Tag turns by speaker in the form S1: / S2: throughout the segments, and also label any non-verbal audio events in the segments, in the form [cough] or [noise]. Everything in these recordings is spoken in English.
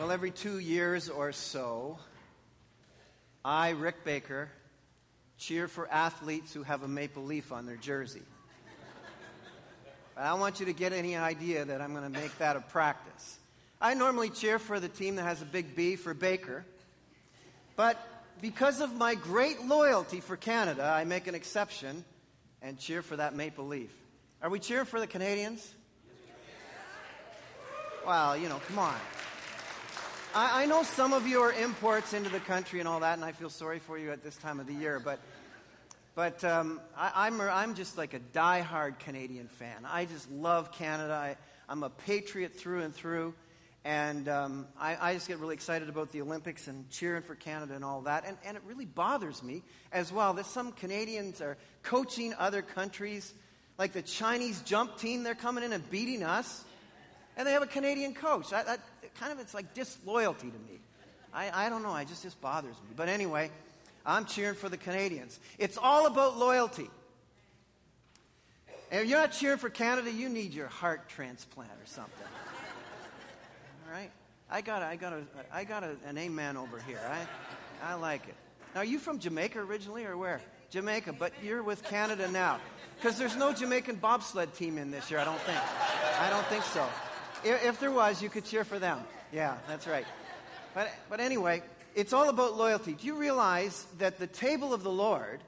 S1: Well, every two years or so, I, Rick Baker, cheer for athletes who have a maple leaf on their jersey. I don't want you to get any idea that I'm going to make that a practice. I normally cheer for the team that has a big B for Baker, but because of my great loyalty for Canada, I make an exception and cheer for that maple leaf. Are we cheering for the Canadians? Well, you know, come on. I, I, know some of you are imports into the country and all that, and I feel sorry for you at this time of the year, but, but um, I, am I'm, I'm just like a die-hard Canadian fan. I just love Canada. I, I'm a patriot through and through, and um, I, I, just get really excited about the Olympics and cheering for Canada and all that. And, and it really bothers me as well that some Canadians are coaching other countries, like the Chinese jump team, they're coming in and beating us and they have a Canadian coach. That, kind of, it's like disloyalty to me. I, I don't know, I just, just bothers me. But anyway, I'm cheering for the Canadians. It's all about loyalty. And if you're not cheering for Canada, you need your heart transplant or something. [laughs] All right? I got, a, I got, a, I got a, an amen over here. I, I like it. Now, are you from Jamaica originally or where? Jamaica, but you're with Canada now. Because there's no Jamaican bobsled team in this year, I don't think. I don't think so. If there was, you could cheer for them. Yeah, that's right. But, but anyway, it's all about loyalty. Do you realize that the table of the Lord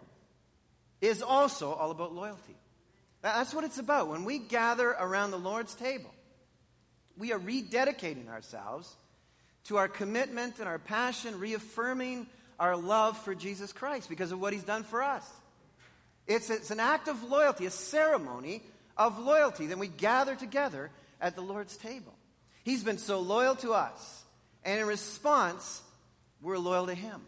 S1: is also all about loyalty? That's what it's about. When we gather around the Lord's table, we are rededicating ourselves to our commitment and our passion, reaffirming our love for Jesus Christ because of what he's done for us. It's, it's an act of loyalty, a ceremony of loyalty. Then we gather together at the Lord's table. He's been so loyal to us. And in response, we're loyal to Him.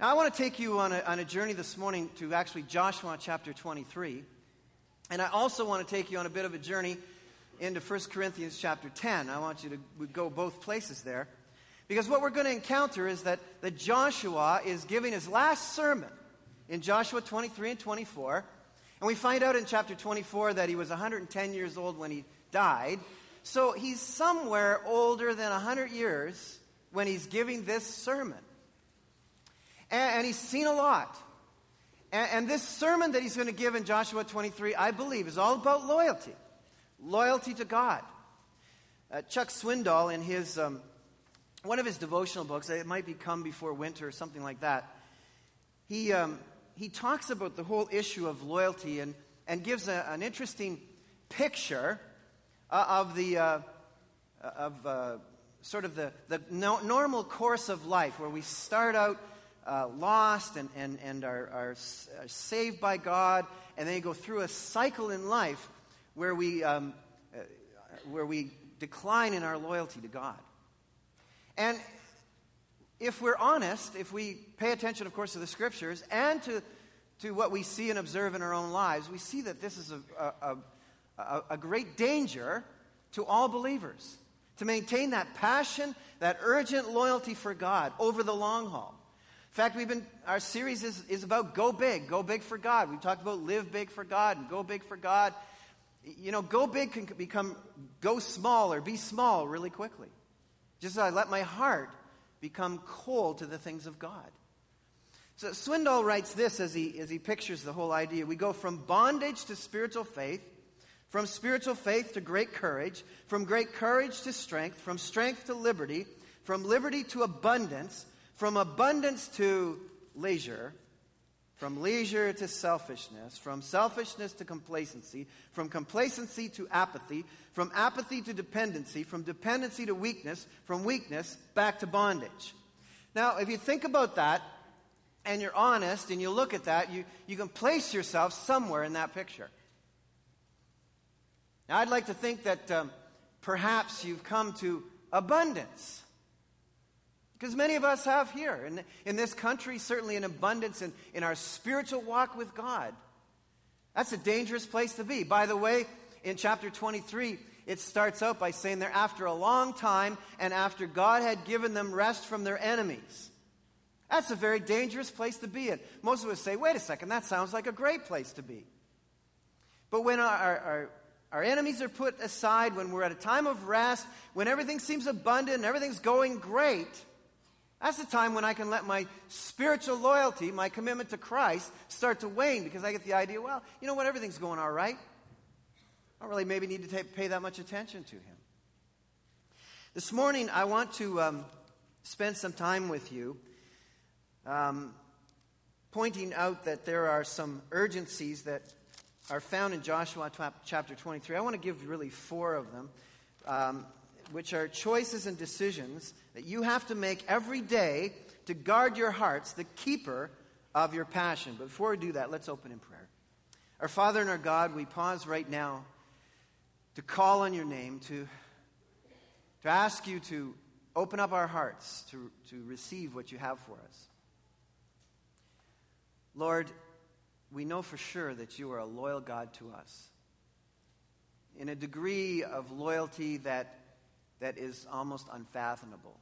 S1: Now, I want to take you on a, on a journey this morning to actually Joshua chapter 23. And I also want to take you on a bit of a journey into 1 Corinthians chapter 10. I want you to go both places there. Because what we're going to encounter is that, that Joshua is giving his last sermon in Joshua 23 and 24. And we find out in chapter 24 that he was 110 years old when he died. So he's somewhere older than 100 years when he's giving this sermon. And, and he's seen a lot. And, and this sermon that he's going to give in Joshua 23, I believe, is all about loyalty loyalty to God. Uh, Chuck Swindoll, in his, um, one of his devotional books, it might be Come Before Winter or something like that, he, um, he talks about the whole issue of loyalty and, and gives a, an interesting picture of the uh, of uh, sort of the, the no, normal course of life where we start out uh, lost and, and, and are, are, saved by God, and then you go through a cycle in life where we, um, uh, where we decline in our loyalty to God. And if we're honest, if we pay attention, of course, to the scriptures and to, to what we see and observe in our own lives, we see that this is a, a, a, a great danger to all believers to maintain that passion, that urgent loyalty for God over the long haul. In fact, we've been, our series is, is about go big, go big for God. We've talked about live big for God and go big for God. You know, go big can become go small or be small really quickly. Just as I let my heart become cold to the things of God. So Swindoll writes this as he, as he pictures the whole idea. We go from bondage to spiritual faith from spiritual faith to great courage, from great courage to strength, from strength to liberty, from liberty to abundance, from abundance to leisure, from leisure to selfishness, from selfishness to complacency, from complacency to apathy, from apathy to dependency, from dependency to weakness, from weakness back to bondage. Now, if you think about that and you're honest and you look at that, you, you can place yourself somewhere in that picture. Now, I'd like to think that um, perhaps you've come to abundance. Because many of us have here. In, in this country, certainly an abundance in, in our spiritual walk with God. That's a dangerous place to be. By the way, in chapter 23, it starts out by saying there after a long time and after God had given them rest from their enemies. That's a very dangerous place to be in. Most of us say, wait a second, that sounds like a great place to be. But when our, our, our enemies are put aside, when we're at a time of rest, when everything seems abundant and everything's going great, that's the time when I can let my spiritual loyalty, my commitment to Christ, start to wane because I get the idea, well, you know what, everything's going all right. I don't really maybe need to pay that much attention to Him. This morning, I want to um, spend some time with you um, pointing out that there are some urgencies that are found in Joshua chapter 23. I want to give really four of them, um, which are choices and decisions that you have to make every day to guard your hearts, the keeper of your passion. But before we do that, let's open in prayer. Our Father and our God, we pause right now to call on your name, to, to ask you to open up our hearts to, to receive what you have for us. Lord, we know for sure that you are a loyal God to us. In a degree of loyalty that, that is almost unfathomable.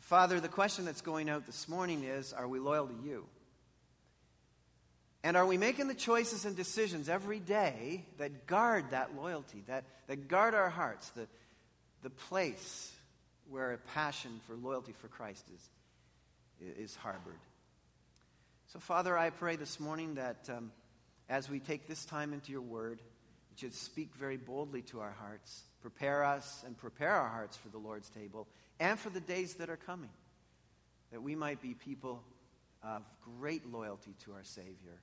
S1: Father, the question that's going out this morning is Are we loyal to you? And are we making the choices and decisions every day that guard that loyalty, that, that guard our hearts, the, the place where a passion for loyalty for Christ is, is harbored? So, Father, I pray this morning that um, as we take this time into your word, it should speak very boldly to our hearts, prepare us and prepare our hearts for the Lord's table and for the days that are coming, that we might be people of great loyalty to our Savior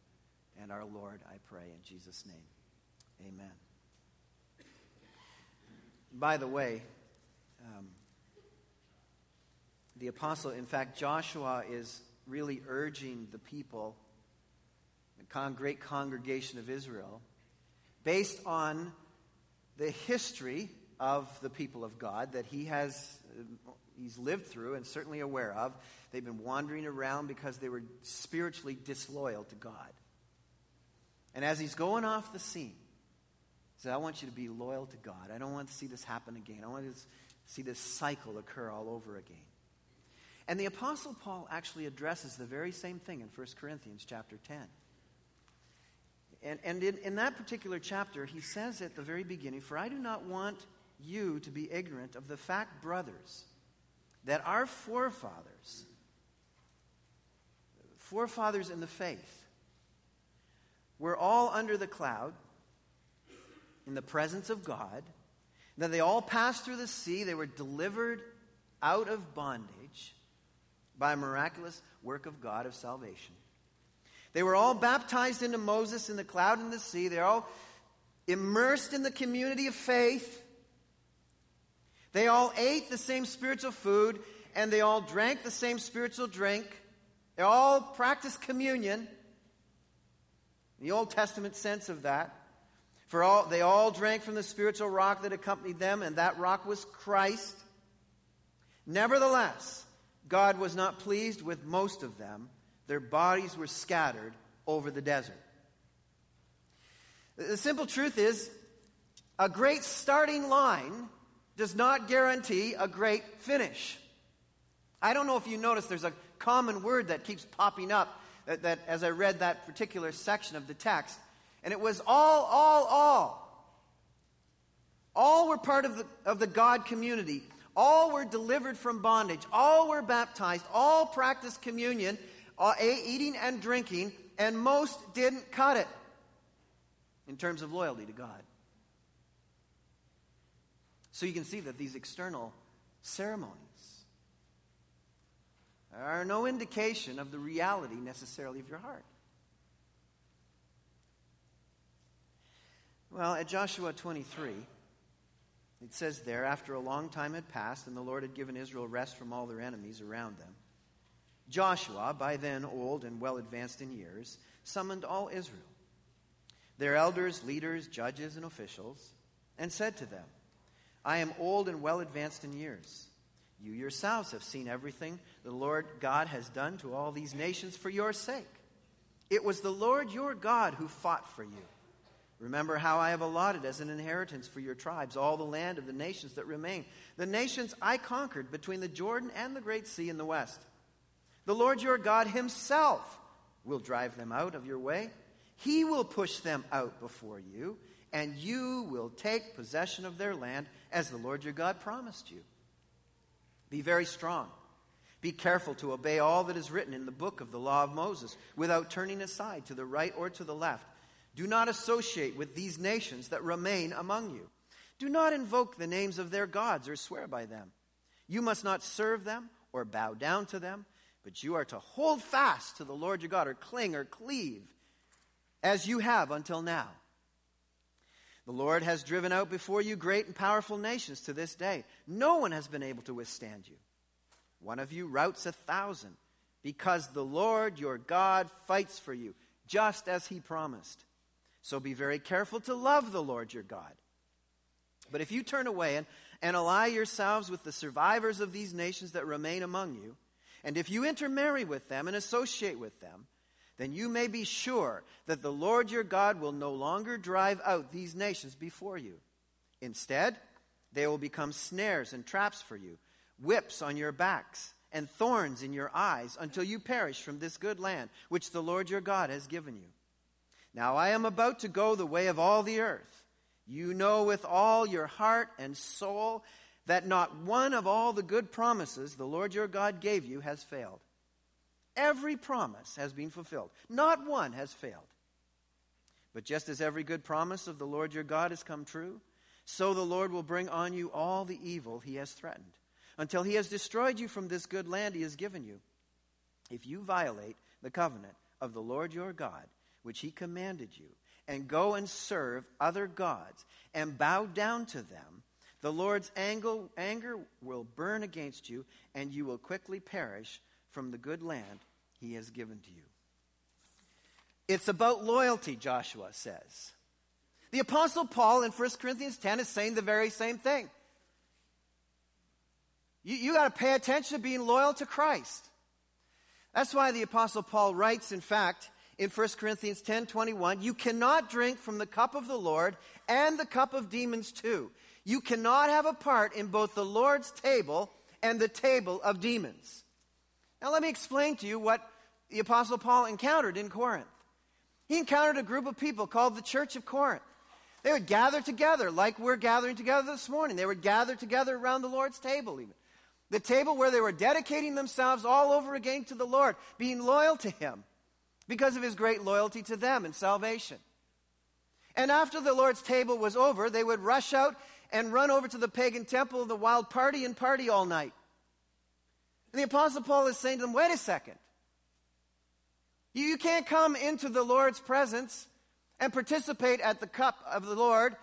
S1: and our Lord, I pray, in Jesus' name. Amen. By the way, um, the apostle, in fact, Joshua is really urging the people, the con- great congregation of Israel, based on the history of the people of God that he has uh, he's lived through and certainly aware of. They've been wandering around because they were spiritually disloyal to God. And as he's going off the scene, he said, I want you to be loyal to God. I don't want to see this happen again. I want to see this cycle occur all over again. And the Apostle Paul actually addresses the very same thing in 1 Corinthians chapter 10. And, and in, in that particular chapter, he says at the very beginning, For I do not want you to be ignorant of the fact, brothers, that our forefathers, forefathers in the faith, were all under the cloud in the presence of God. That they all passed through the sea. They were delivered out of bondage by a miraculous work of God of salvation. They were all baptized into Moses in the cloud and the sea. They're all immersed in the community of faith. They all ate the same spiritual food and they all drank the same spiritual drink. They all practiced communion. The Old Testament sense of that. For all, they all drank from the spiritual rock that accompanied them, and that rock was Christ. Nevertheless, God was not pleased with most of them. Their bodies were scattered over the desert. The simple truth is a great starting line does not guarantee a great finish. I don't know if you notice there's a common word that keeps popping up that, that as I read that particular section of the text, and it was all, all, all. All were part of the, of the God community. All were delivered from bondage. All were baptized. All practiced communion, uh, eating and drinking, and most didn't cut it in terms of loyalty to God. So you can see that these external ceremonies are no indication of the reality necessarily of your heart. Well, at Joshua 23, it says there, after a long time had passed and the Lord had given Israel rest from all their enemies around them, Joshua, by then old and well advanced in years, summoned all Israel, their elders, leaders, judges, and officials, and said to them, I am old and well advanced in years. You yourselves have seen everything the Lord God has done to all these nations for your sake. It was the Lord your God who fought for you. Remember how I have allotted as an inheritance for your tribes all the land of the nations that remain, the nations I conquered between the Jordan and the Great Sea in the west. The Lord your God himself will drive them out of your way. He will push them out before you and you will take possession of their land as the Lord your God promised you. Be very strong. Be careful to obey all that is written in the book of the law of Moses without turning aside to the right or to the left. Do not associate with these nations that remain among you. Do not invoke the names of their gods or swear by them. You must not serve them or bow down to them, but you are to hold fast to the Lord your God, or cling or cleave, as you have until now. The Lord has driven out before you great and powerful nations to this day. No one has been able to withstand you. One of you routs a thousand, because the Lord your God fights for you, just as he promised. So be very careful to love the Lord your God. But if you turn away and, and ally yourselves with the survivors of these nations that remain among you, and if you intermarry with them and associate with them, then you may be sure that the Lord your God will no longer drive out these nations before you. Instead, they will become snares and traps for you, whips on your backs, and thorns in your eyes until you perish from this good land which the Lord your God has given you. Now I am about to go the way of all the earth. You know with all your heart and soul that not one of all the good promises the Lord your God gave you has failed. Every promise has been fulfilled, not one has failed. But just as every good promise of the Lord your God has come true, so the Lord will bring on you all the evil he has threatened, until he has destroyed you from this good land he has given you. If you violate the covenant of the Lord your God, which he commanded you, and go and serve other gods and bow down to them, the Lord's anger will burn against you, and you will quickly perish from the good land he has given to you. It's about loyalty, Joshua says. The Apostle Paul in 1 Corinthians 10 is saying the very same thing. You, you got to pay attention to being loyal to Christ. That's why the Apostle Paul writes, in fact, in 1 Corinthians 10 21, you cannot drink from the cup of the Lord and the cup of demons too. You cannot have a part in both the Lord's table and the table of demons. Now, let me explain to you what the Apostle Paul encountered in Corinth. He encountered a group of people called the Church of Corinth. They would gather together like we're gathering together this morning. They would gather together around the Lord's table, even. The table where they were dedicating themselves all over again to the Lord, being loyal to Him because of His great loyalty to them and salvation. And after the Lord's table was over, they would rush out and run over to the pagan temple of the wild party and party all night. And the Apostle Paul is saying to them, wait a second. You, you can't come into the Lord's presence and participate at the cup of the Lord,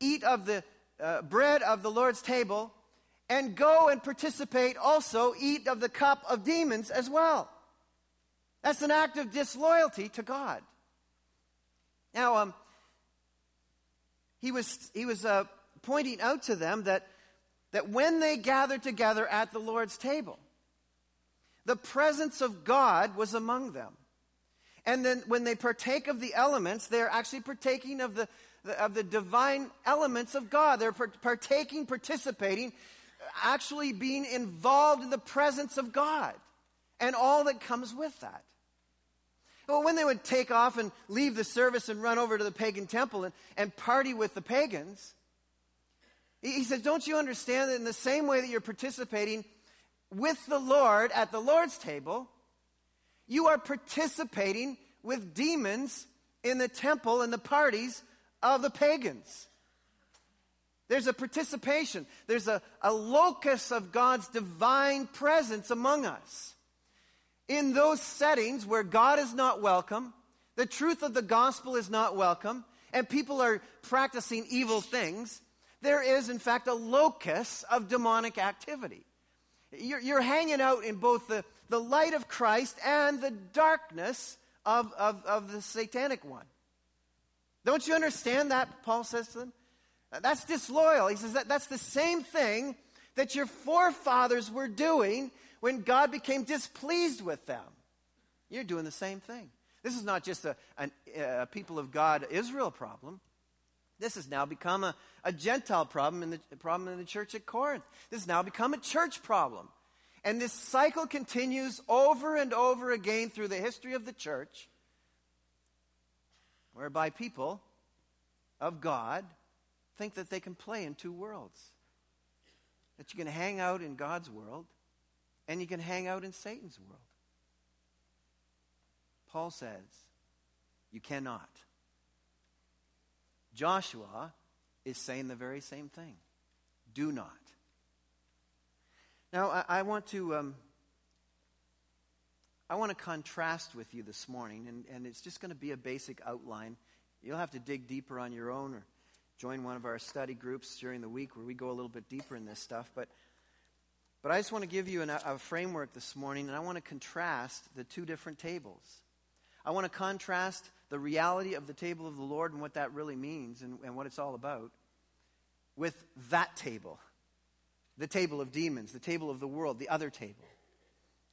S1: eat of the uh, bread of the Lord's table, and go and participate also, eat of the cup of demons as well. That's an act of disloyalty to God. Now, um, he was, he was uh, pointing out to them that, that when they gathered together at the Lord's table, the presence of God was among them. And then when they partake of the elements, they're actually partaking of the, of the divine elements of God. They're partaking, participating, actually being involved in the presence of God and all that comes with that. Well, when they would take off and leave the service and run over to the pagan temple and, and party with the pagans, he, he says, Don't you understand that in the same way that you're participating with the Lord at the Lord's table, you are participating with demons in the temple and the parties of the pagans. There's a participation, there's a, a locus of God's divine presence among us. In those settings where God is not welcome, the truth of the gospel is not welcome, and people are practicing evil things, there is, in fact, a locus of demonic activity. You're, you're hanging out in both the, the light of Christ and the darkness of, of, of the satanic one. Don't you understand that? Paul says to them. That's disloyal. He says that that's the same thing that your forefathers were doing when God became displeased with them. You're doing the same thing. This is not just a, a, people of God Israel problem. This has now become a, a Gentile problem in, the, problem in the church at Corinth. This has now become a church problem. And this cycle continues over and over again through the history of the church, whereby people of God think that they can play in two worlds. That you can hang out in God's world and you can hang out in Satan's world. Paul says, you cannot. Joshua is saying the very same thing. Do not. Now, I, I want to. Um, I want to contrast with you this morning, and, and it's just going to be a basic outline. You'll have to dig deeper on your own or join one of our study groups during the week where we go a little bit deeper in this stuff. But, but I just want to give you an, a framework this morning, and I want to contrast the two different tables. I want to contrast the reality of the table of the Lord and what that really means and, and what it's all about with that table the table of demons, the table of the world, the other table.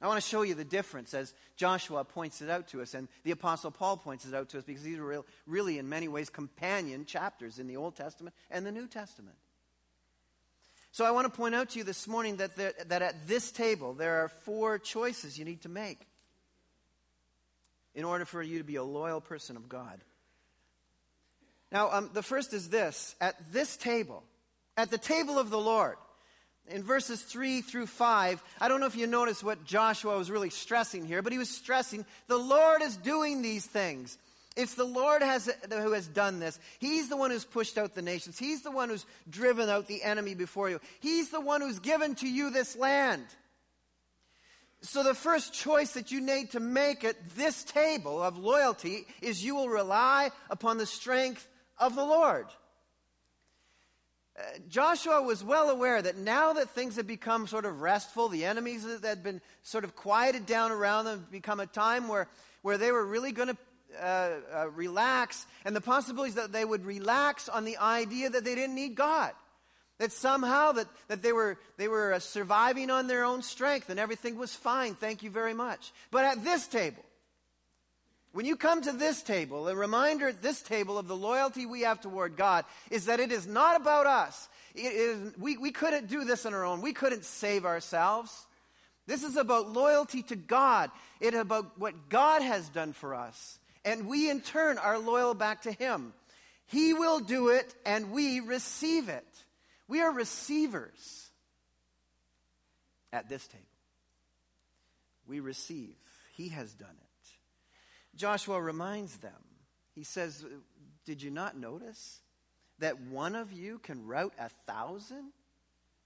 S1: I want to show you the difference as Joshua points it out to us and the Apostle Paul points it out to us because these are real, really, in many ways, companion chapters in the Old Testament and the New Testament. So I want to point out to you this morning that, there, that at this table there are four choices you need to make in order for you to be a loyal person of God. Now, um, the first is this at this table, at the table of the Lord, in verses 3 through 5, I don't know if you notice what Joshua was really stressing here, but he was stressing the Lord is doing these things. It's the Lord has, who has done this. He's the one who's pushed out the nations. He's the one who's driven out the enemy before you. He's the one who's given to you this land. So, the first choice that you need to make at this table of loyalty is you will rely upon the strength of the Lord. Uh, Joshua was well aware that now that things had become sort of restful, the enemies that had been sort of quieted down around them, become a time where, where they were really going to uh, uh, relax, and the possibilities that they would relax on the idea that they didn't need God. That somehow that, that they were, they were uh, surviving on their own strength and everything was fine, thank you very much. But at this table, when you come to this table, a reminder at this table of the loyalty we have toward God is that it is not about us. It is, we, we couldn't do this on our own. We couldn't save ourselves. This is about loyalty to God. It is about what God has done for us. And we, in turn, are loyal back to Him. He will do it, and we receive it. We are receivers at this table. We receive. He has done it. Joshua reminds them. He says, Did you not notice that one of you can rout a thousand?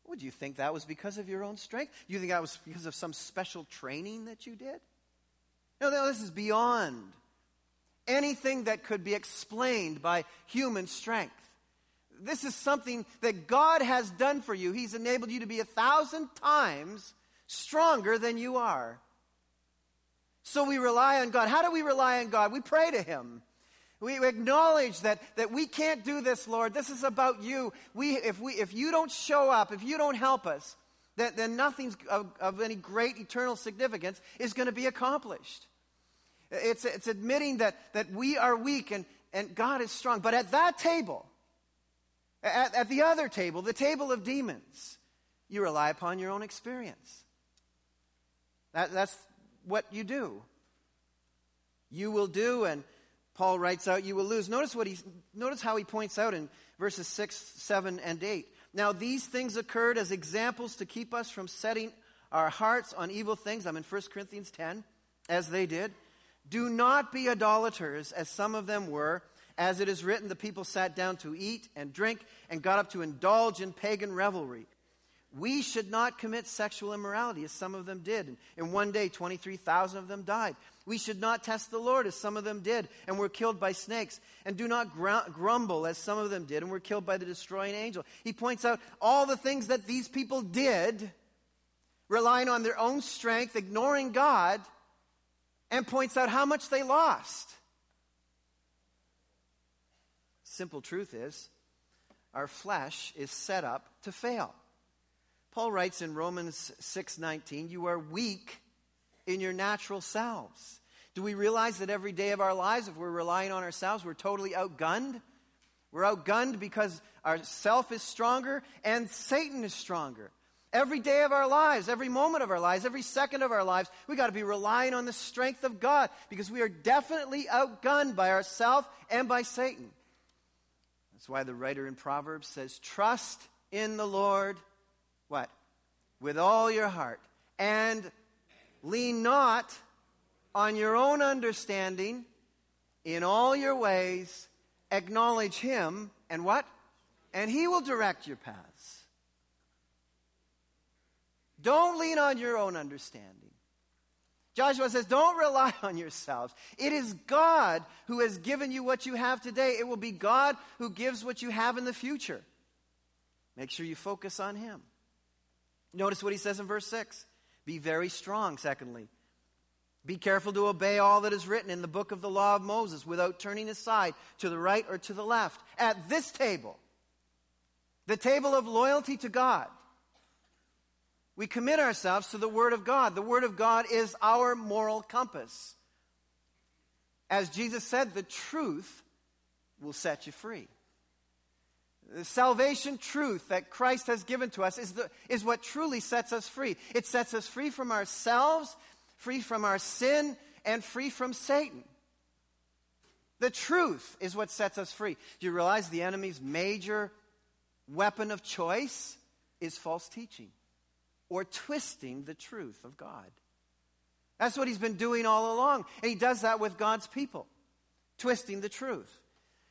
S1: Would you think that was because of your own strength? You think that was because of some special training that you did? No, no, this is beyond anything that could be explained by human strength. This is something that God has done for you. He's enabled you to be a thousand times stronger than you are. So we rely on God. How do we rely on God? We pray to Him. We acknowledge that, that we can't do this, Lord. This is about you. We, if, we, if you don't show up, if you don't help us, that, then nothing of, of any great eternal significance is going to be accomplished. It's, it's admitting that, that we are weak and, and God is strong. But at that table, at, at the other table, the table of demons, you rely upon your own experience. That, that's what you do. You will do, and Paul writes out, you will lose. Notice, what he, notice how he points out in verses 6, 7, and 8. Now, these things occurred as examples to keep us from setting our hearts on evil things. I'm in 1 Corinthians 10, as they did. Do not be idolaters, as some of them were. As it is written, the people sat down to eat and drink and got up to indulge in pagan revelry. We should not commit sexual immorality, as some of them did. And in one day, 23,000 of them died. We should not test the Lord, as some of them did, and were killed by snakes. And do not gr- grumble, as some of them did, and were killed by the destroying angel. He points out all the things that these people did, relying on their own strength, ignoring God, and points out how much they lost. Simple truth is, our flesh is set up to fail. Paul writes in Romans 6:19, "You are weak in your natural selves." Do we realize that every day of our lives if we're relying on ourselves, we're totally outgunned? We're outgunned because our self is stronger and Satan is stronger. Every day of our lives, every moment of our lives, every second of our lives, we got to be relying on the strength of God because we are definitely outgunned by ourself and by Satan. That's why the writer in Proverbs says, Trust in the Lord, what? With all your heart. And lean not on your own understanding. In all your ways, acknowledge Him. And what? And He will direct your paths. Don't lean on your own understanding. Joshua says, Don't rely [laughs] on yourselves. It is God who has given you what you have today. It will be God who gives what you have in the future. Make sure you focus on Him. Notice what he says in verse 6 Be very strong, secondly. Be careful to obey all that is written in the book of the law of Moses without turning aside to the right or to the left. At this table, the table of loyalty to God, we commit ourselves to the Word of God. The Word of God is our moral compass. As Jesus said, the truth will set you free. The salvation truth that Christ has given to us is, the, is what truly sets us free. It sets us free from ourselves, free from our sin, and free from Satan. The truth is what sets us free. Do you realize the enemy's major weapon of choice is false teaching? Or twisting the truth of God. That's what he's been doing all along. And he does that with God's people, twisting the truth.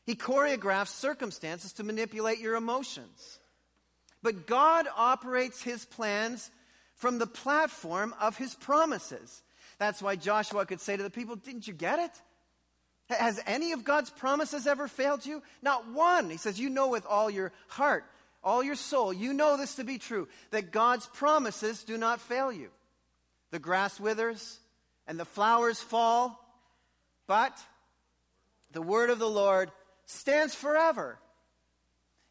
S1: He choreographs circumstances to manipulate your emotions. But God operates his plans from the platform of his promises. That's why Joshua could say to the people, Didn't you get it? Has any of God's promises ever failed you? Not one. He says, You know with all your heart all your soul, you know this to be true that God's promises do not fail you. The grass withers and the flowers fall, but the word of the Lord stands forever.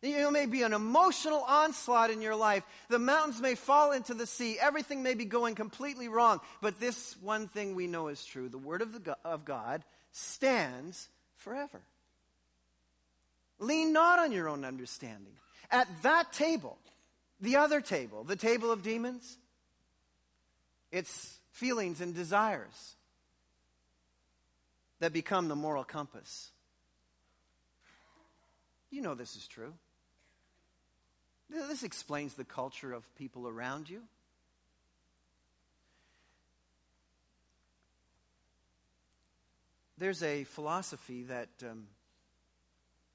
S1: It may be an emotional onslaught in your life. The mountains may fall into the sea. Everything may be going completely wrong. But this one thing we know is true the Word of, the, of God stands forever. Lean not on your own understanding. At that table, the other table, the table of demons, it's feelings and desires that become the moral compass. You know this is true. This explains the culture of people around you. There's a philosophy that um,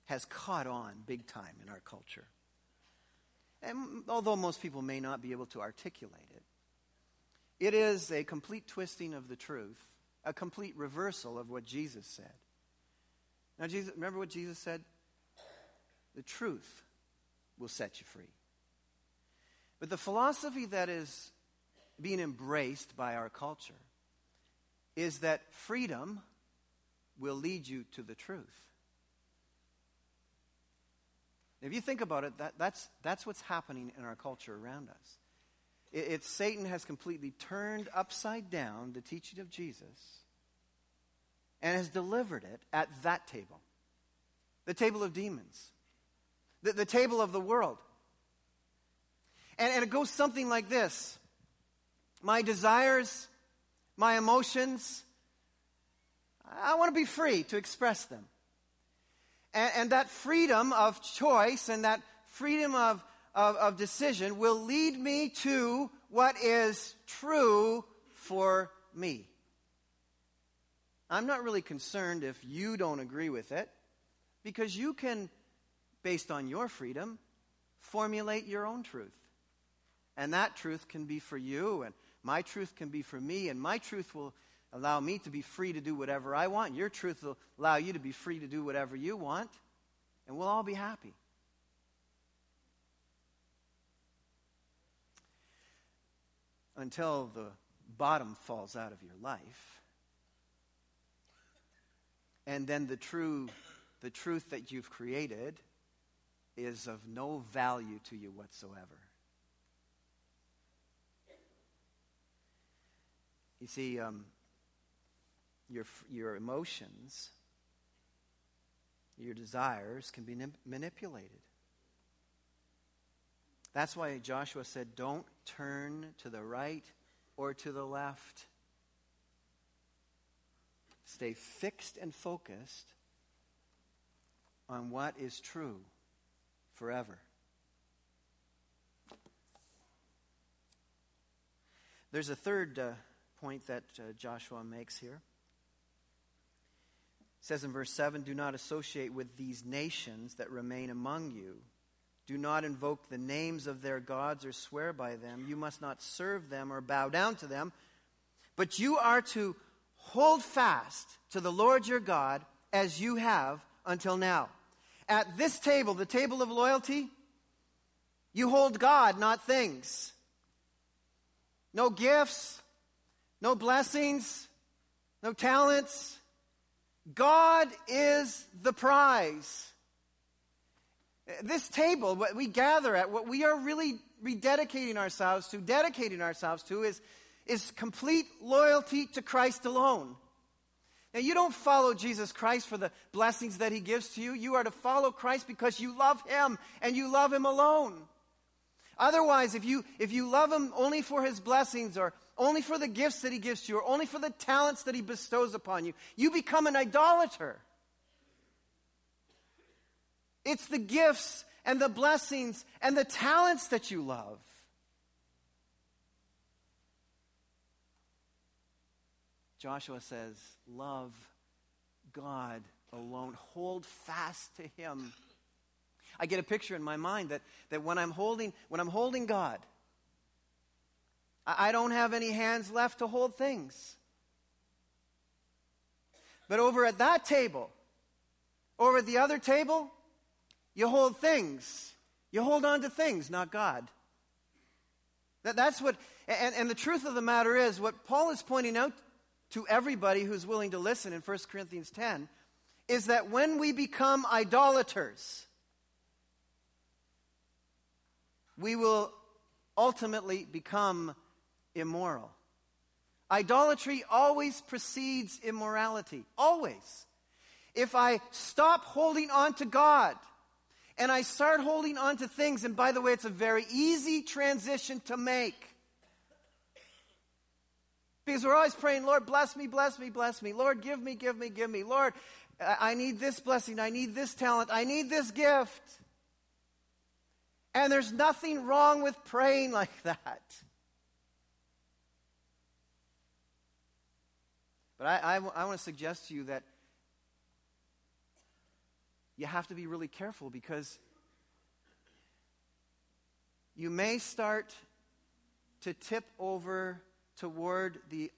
S1: has caught on big time in our culture. And although most people may not be able to articulate it, it is a complete twisting of the truth, a complete reversal of what Jesus said. Now, Jesus, remember what Jesus said? The truth will set you free. But the philosophy that is being embraced by our culture is that freedom will lead you to the truth. If you think about it, that, that's, that's what's happening in our culture around us. It, it's Satan has completely turned upside down the teaching of Jesus and has delivered it at that table the table of demons, the, the table of the world. And, and it goes something like this My desires, my emotions, I want to be free to express them. And, and that freedom of choice and that freedom of, of, of decision will lead me to what is true for me. I'm not really concerned if you don't agree with it, because you can, based on your freedom, formulate your own truth. And that truth can be for you, and my truth can be for me, and my truth will allow me to be free to do whatever I want. Your truth will allow you to be free to do whatever you want. And we'll all be happy. Until the bottom falls out of your life. And then the true the truth that you've created is of no value to you whatsoever. You see, um, your, your emotions, your desires can be manipulated. That's why Joshua said, Don't turn to the right or to the left. Stay fixed and focused on what is true forever. There's a third uh, point that uh, Joshua makes here. Says in verse 7 Do not associate with these nations that remain among you. Do not invoke the names of their gods or swear by them. You must not serve them or bow down to them. But you are to hold fast to the Lord your God as you have until now. At this table, the table of loyalty, you hold God, not things. No gifts, no blessings, no talents. God is the prize. This table, what we gather at, what we are really rededicating ourselves to, dedicating ourselves to, is, is complete loyalty to Christ alone. Now, you don't follow Jesus Christ for the blessings that he gives to you. You are to follow Christ because you love him and you love him alone. Otherwise, if you, if you love him only for his blessings or only for the gifts that he gives to you or only for the talents that he bestows upon you, you become an idolater. It's the gifts and the blessings and the talents that you love. Joshua says, Love God alone. Hold fast to Him. I get a picture in my mind that, that when, I'm holding, when I'm holding God, I, don't have any hands left to hold things. But over at that table, over at the other table, you hold things. You hold on to things, not God. That, that's what, and, and the truth of the matter is, what Paul is pointing out to everybody who's willing to listen in 1 Corinthians 10 is that when we become idolaters, we will ultimately become immoral. Idolatry always precedes immorality. Always. If I stop holding on to God and I start holding on to things, and by the way, it's a very easy transition to make. Because we're always praying, Lord, bless me, bless me, bless me. Lord, give me, give me, give me. Lord, I need this blessing. I need this talent. I need this gift. And there's nothing wrong with praying [laughs] like that. But I, I, I want to suggest to you that you have to be really careful because you may start to tip over toward the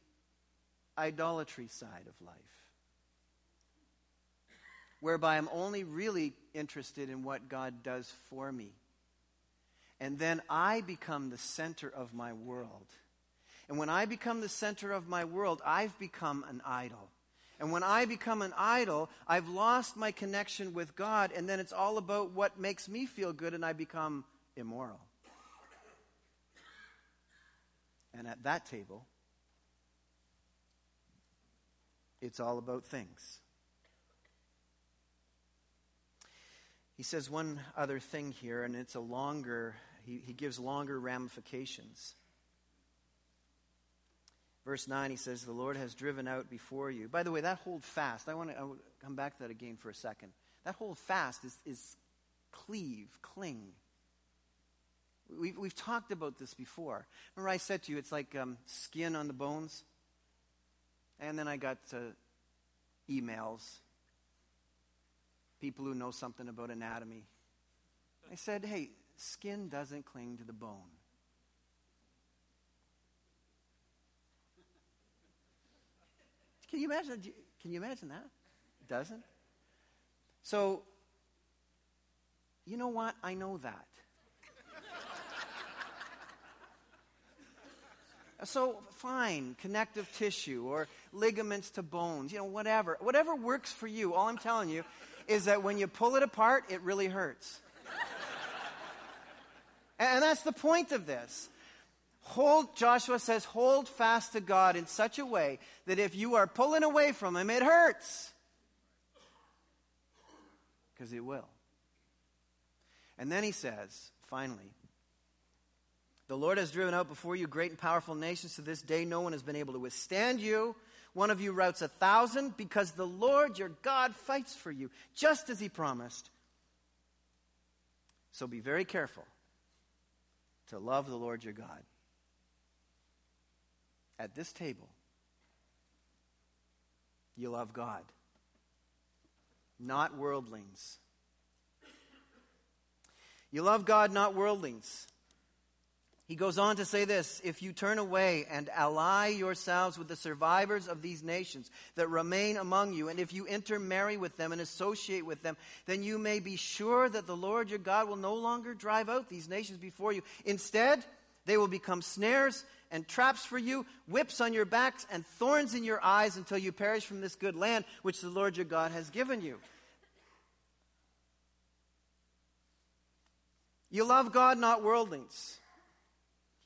S1: idolatry side of life, whereby I'm only really interested in what God does for me. And then I become the center of my world. And when I become the center of my world, I've become an idol. And when I become an idol, I've lost my connection with God, and then it's all about what makes me feel good, and I become immoral. And at that table, it's all about things. He says one other thing here, and it's a longer, he, he gives longer ramifications. Verse 9, he says, The Lord has driven out before you. By the way, that hold fast, I want to come back to that again for a second. That hold fast is, is cleave, cling. We've, we've talked about this before. Remember, I said to you, it's like um, skin on the bones? And then I got uh, emails, people who know something about anatomy. I said, hey, skin doesn't cling to the bone. Can you imagine? Can you imagine that? It doesn't. So, you know what? I know that. [laughs] so fine, connective tissue or ligaments to bones, you know, whatever. Whatever works for you. All I'm telling you is that when you pull it apart, it really hurts. [laughs] and that's the point of this. Hold, Joshua says, hold fast to God in such a way that if you are pulling away from Him, it hurts. Because it will. And then he says, finally, the Lord has driven out before you great and powerful nations. To this day, no one has been able to withstand you. One of you routs a thousand because the Lord your God fights for you, just as he promised. So be very careful to love the Lord your God. At this table, you love God, not worldlings. You love God, not worldlings. He goes on to say this If you turn away and ally yourselves with the survivors of these nations that remain among you, and if you intermarry with them and associate with them, then you may be sure that the Lord your God will no longer drive out these nations before you. Instead, they will become snares and traps for you, whips on your backs, and thorns in your eyes until you perish from this good land which the Lord your God has given you. You love God, not worldlings.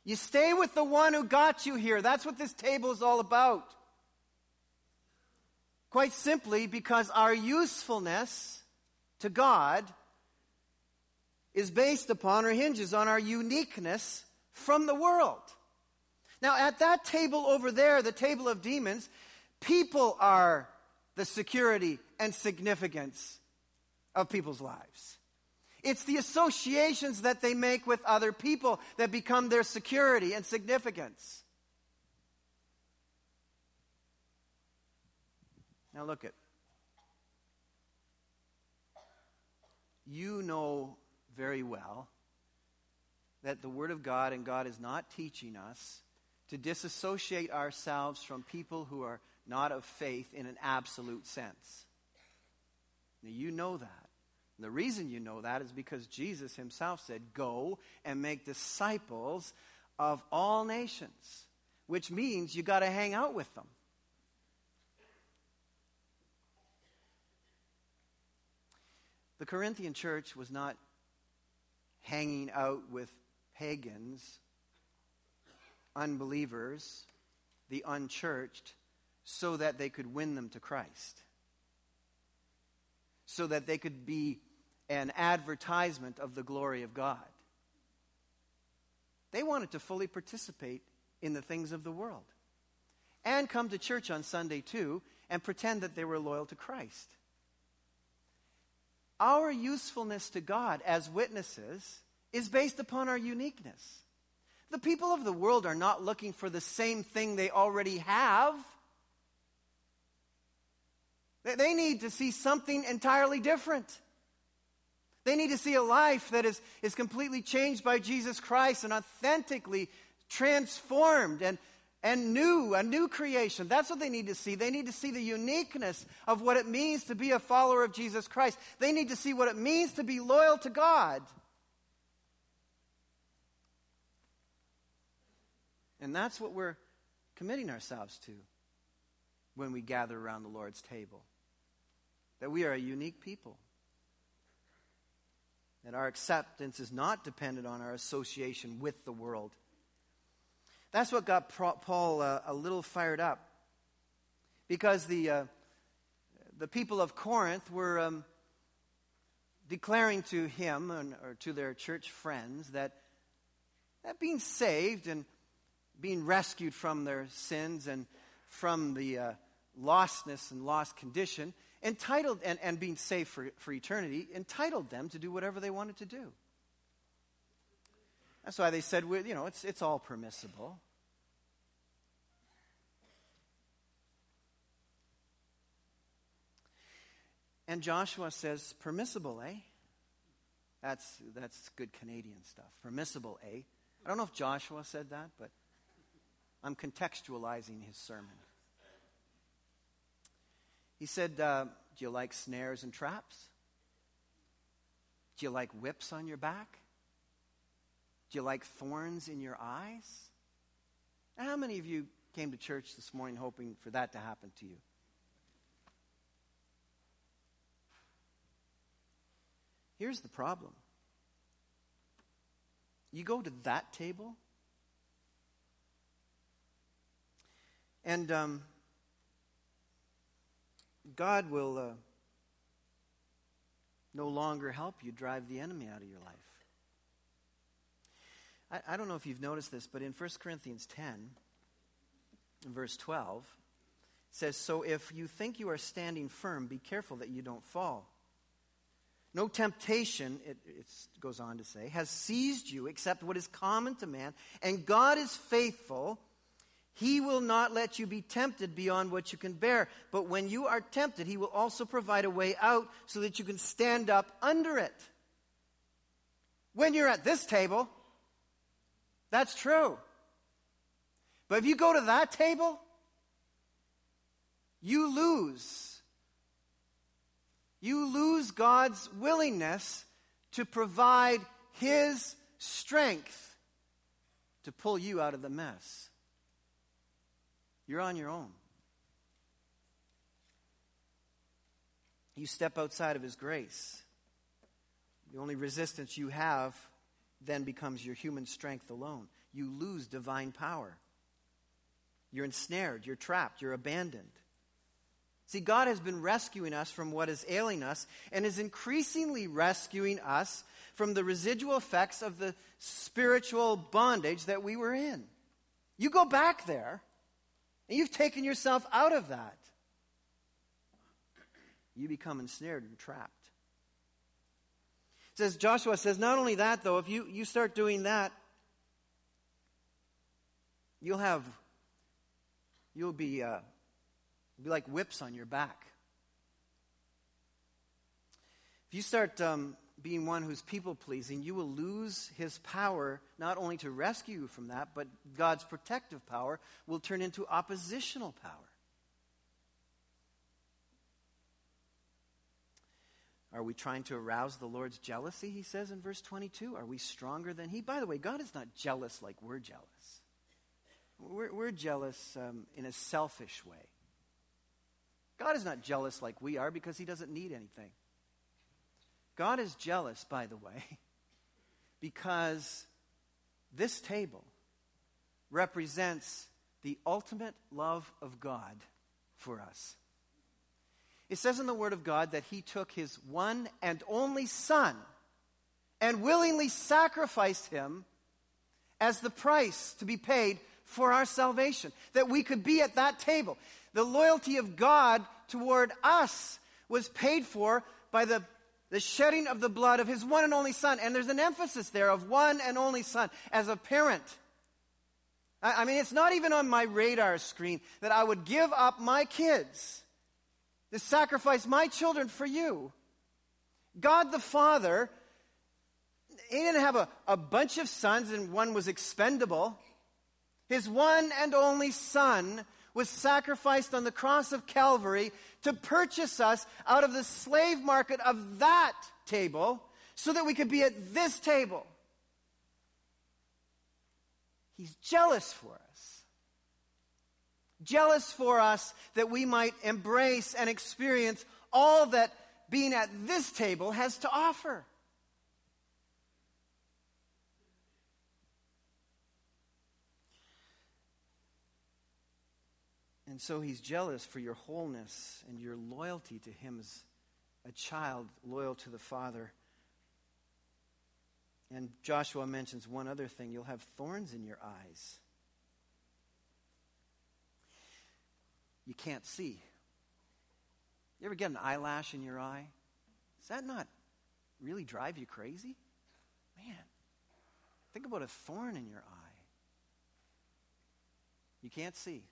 S1: You stay with the one who got you here. That's what this table is all about. Quite simply because our usefulness to God is based upon or hinges on our uniqueness from the world. Now, at that table over there, the table of demons, people are the security and significance of people's lives. It's the associations that they make with other people that become their security and significance. Now look at you know very well that the Word of God and God is not teaching us to disassociate ourselves from people who are not of faith in an absolute sense. Now, you know that. And the reason you know that is because Jesus himself said, Go and make disciples of all nations, which means you got to hang out with them. The Corinthian church was not hanging out with pagans, unbelievers, the unchurched, so that they could win them to Christ, so that they could be an advertisement of the glory of God. They wanted to fully participate in the things of the world and come to church on Sunday too and pretend that they were loyal to Christ. Our usefulness to God as witnesses is based upon our uniqueness. The people of the world are not looking for the same thing they already have. They need to see something entirely different. They need to see a life that is, is completely changed by Jesus Christ and authentically transformed and, and new, a new creation. That's what they need to see. They need to see the uniqueness of what it means to be a follower of Jesus Christ. They need to see what it means to be loyal to God. And that's what we're committing ourselves to when we gather around the Lord's table. That we are a unique people that our acceptance is not dependent on our association with the world. That's what got Paul uh, a little fired up. Because the, uh, the people of Corinth were um, declaring to him and, or to their church friends that, that being saved and being rescued from their sins and from the uh, lostness and lost condition entitled, and, and being saved for, for eternity, entitled them to do whatever they wanted to do. That's why they said, you know, it's, it's all permissible. And Joshua says, permissible, eh? That's, that's good Canadian stuff. Permissible, eh? I don't know if Joshua said that, but I'm contextualizing his sermon. He said, uh, Do you like snares and traps? Do you like whips on your back? Do you like thorns in your eyes? how many of you came to church this morning hoping for that to happen to you? Here's the problem you go to that table, and um, God will uh, no longer help you drive the enemy out of your life. I, I don't know if you've noticed this, but in 1 Corinthians 10, verse 12, it says, So if you think you are standing firm, be careful that you don't fall. No temptation, it, goes on to say, has seized you except what is common to man, and God is faithful. He will not let you be tempted beyond what you can bear. But when you are tempted, He will also provide a way out so that you can stand up under it. When you're at this table, that's true. But if you go to that table, you lose. You lose God's willingness to provide His strength to pull you out of the mess. You're on your own. You step outside of His grace. The only resistance you have then becomes your human strength alone. You lose divine power. You're ensnared, you're trapped, you're abandoned. See, God has been rescuing us from what is ailing us and is increasingly rescuing us from the residual effects of the spiritual bondage that we were in. You go back there, and you've taken yourself out of that. You become ensnared and trapped. Says Joshua says, not only that though, if you, you start doing that, you'll have you'll be uh, be like whips on your back. If you start um, being one who's people pleasing, you will lose his power not only to rescue you from that, but God's protective power will turn into oppositional power. Are we trying to arouse the Lord's jealousy, he says in verse 22? Are we stronger than he? By the way, God is not jealous like we're jealous. We're, we're jealous um, in a selfish way. God is not jealous like we are because he doesn't need anything. God is jealous, by the way, [laughs] because this table represents the ultimate love of God for us. It says in the Word of God that He took His one and only Son and willingly sacrificed Him as the price to be paid for our salvation, that we could be at that table. The loyalty of God toward us was paid for by the, the shedding of the blood of his one and only son. And there's an emphasis there of one and only son as a parent. I, I mean, it's not even on my radar screen that I would give up my kids to sacrifice my children for you. God the Father, he didn't have a, a bunch of sons and one was expendable. His one and only son was sacrificed on the cross of Calvary to purchase us out of the slave market of that table so that we could be at this table. He's jealous for us. Jealous for us that we might embrace and experience all that being at this table has to offer. And so he's jealous for your wholeness and your loyalty to him as a child loyal to the Father. And Joshua mentions one other thing you'll have thorns in your eyes. You can't see. You ever get an eyelash in your eye? Does that not really drive you crazy? Man, think about a thorn in your eye. You can't see.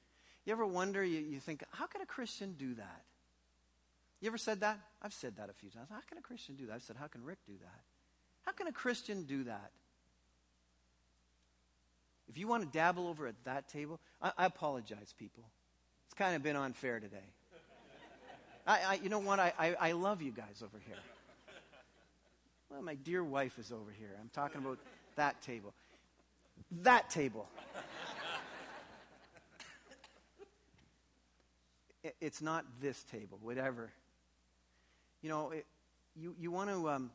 S1: You ever wonder, you, you think, how can a Christian do that? You ever said that? I've said that a few times. How can a Christian do that? I've said, how can Rick do that? How can a Christian do that? If you want to dabble over at that table, I, I apologize, people. It's kind of been unfair today. [laughs] I, I, you know what? I, I, I love you guys over here. Well, my dear wife is over here. I'm talking about that table. That table. It's not this table, whatever. You know, it, you, you want to um,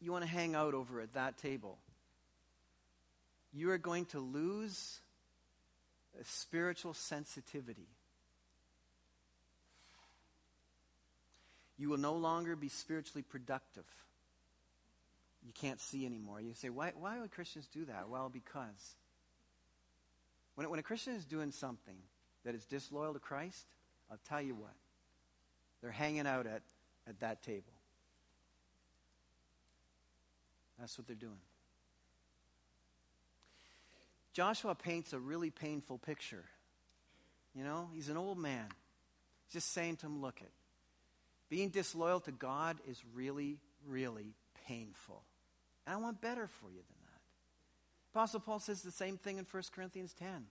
S1: you want to hang out over at that table. You are going to lose a spiritual sensitivity. You will no longer be spiritually productive. You can't see anymore. You say, why, why would Christians do that? Well, because when, when a Christian is doing something that is disloyal to Christ, I'll tell you what, they're hanging out at, at that table. That's what they're doing. Joshua paints a really painful picture. You know, he's an old man. He's just saying to him, look it. Being disloyal to God is really, really painful. And I want better for you than that. Apostle Paul says the same thing in 1 Corinthians 10.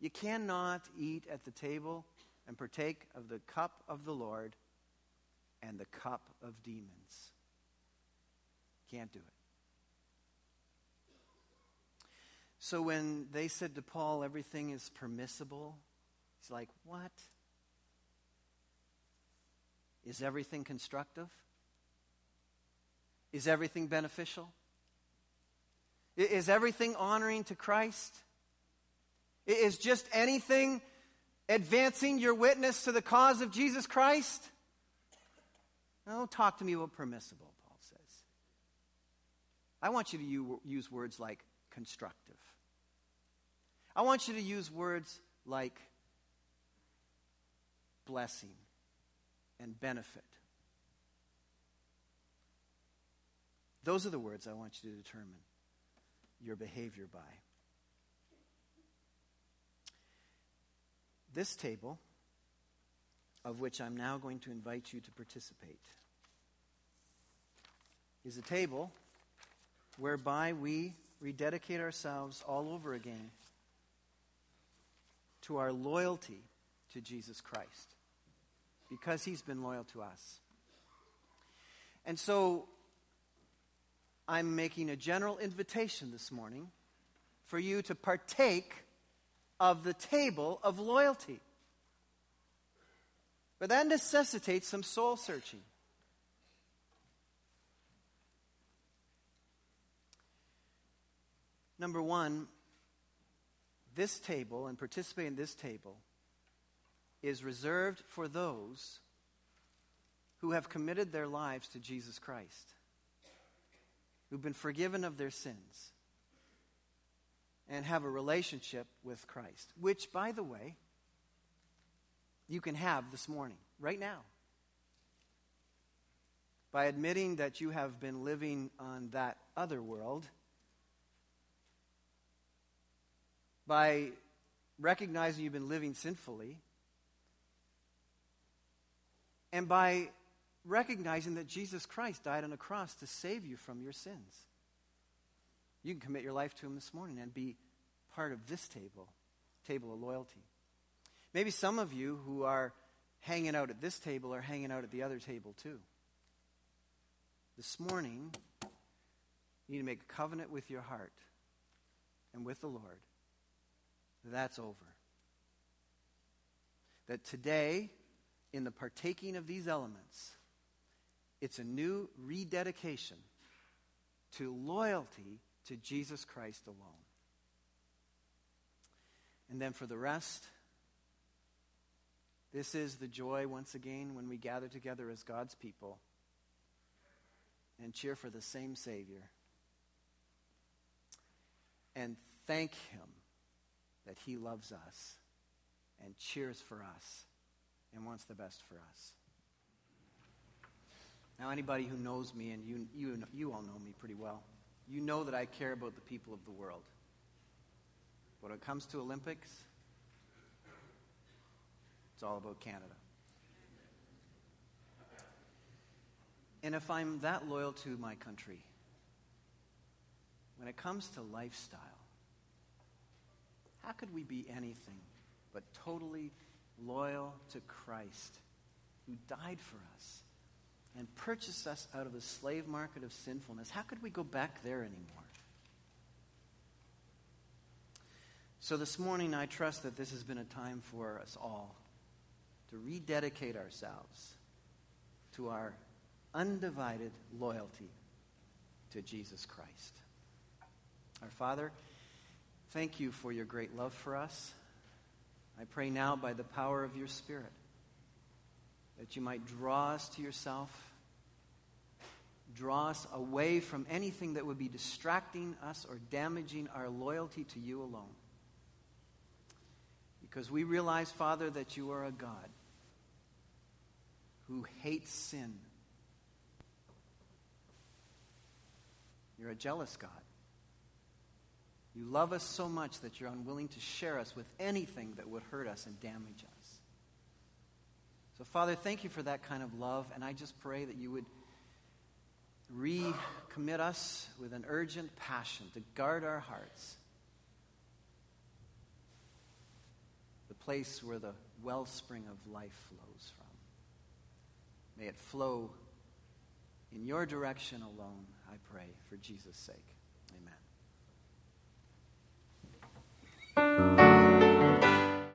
S1: You cannot eat at the table and partake of the cup of the Lord and the cup of demons. Can't do it. So when they said to Paul, everything is permissible, he's like, what? Is everything constructive? Is everything beneficial? Is everything honoring to Christ? Is just anything advancing your witness to the cause of Jesus Christ? No, talk to me about permissible, Paul says. I want you to use words like constructive. I want you to use words like blessing and benefit. Those are the words I want you to determine your behavior by. This table, of which I'm now going to invite you to participate, is a table whereby we rededicate ourselves all over again to our loyalty to Jesus Christ because he's been loyal to us. And so I'm making a general invitation this morning for you to partake of the table of loyalty. But that necessitates some soul searching. Number one, this table and participating in this table is reserved for those who have committed their lives to Jesus Christ, who've been forgiven of their sins, and have a relationship with Christ, which, by the way, you can have this morning, right now. By admitting that you have been living on that other world by recognizing you've been living sinfully, and by recognizing that Jesus Christ died on a cross to save you from your sins. You can commit your life to Him this morning and be part of this table, table of loyalty. Maybe some of you who are hanging out at this table are hanging out at the other table too. This morning, you need to make a covenant with your heart and with the Lord that's over. That today, in the partaking of these elements, it's a new rededication to loyalty to Jesus Christ alone. And then for the rest, this is the joy, once again, when we gather together as God's people and cheer for the same Savior and thank Him that He loves us and cheers for us and wants the best for us. Now, anybody who knows me, and you, you, you all know me pretty well, you know that I care about the people of the world. When it comes to Olympics, it's all about Canada. And if I'm that loyal to my country, when it comes to lifestyle, how could we be anything but totally loyal to Christ, who died for us and purchased us out of the slave market of sinfulness? How could we go back there anymore? So this morning, I trust that this has been a time for us all to rededicate ourselves to our undivided loyalty to Jesus Christ. Our Father, Thank you for your great love for us. I pray now by the power of your Spirit that you might draw us to yourself, draw us away from anything that would be distracting us or damaging our loyalty to you alone. Because we realize, Father, that you are a God who hates sin You're a jealous God. You love us so much that you're unwilling to share us with anything that would hurt us and damage us. So, Father, thank you for that kind of love, and I just pray that you would recommit us with an urgent passion to guard our hearts. The place where the wellspring of life flows from. May it flow in your direction alone, I pray, for Jesus' sake. Amen.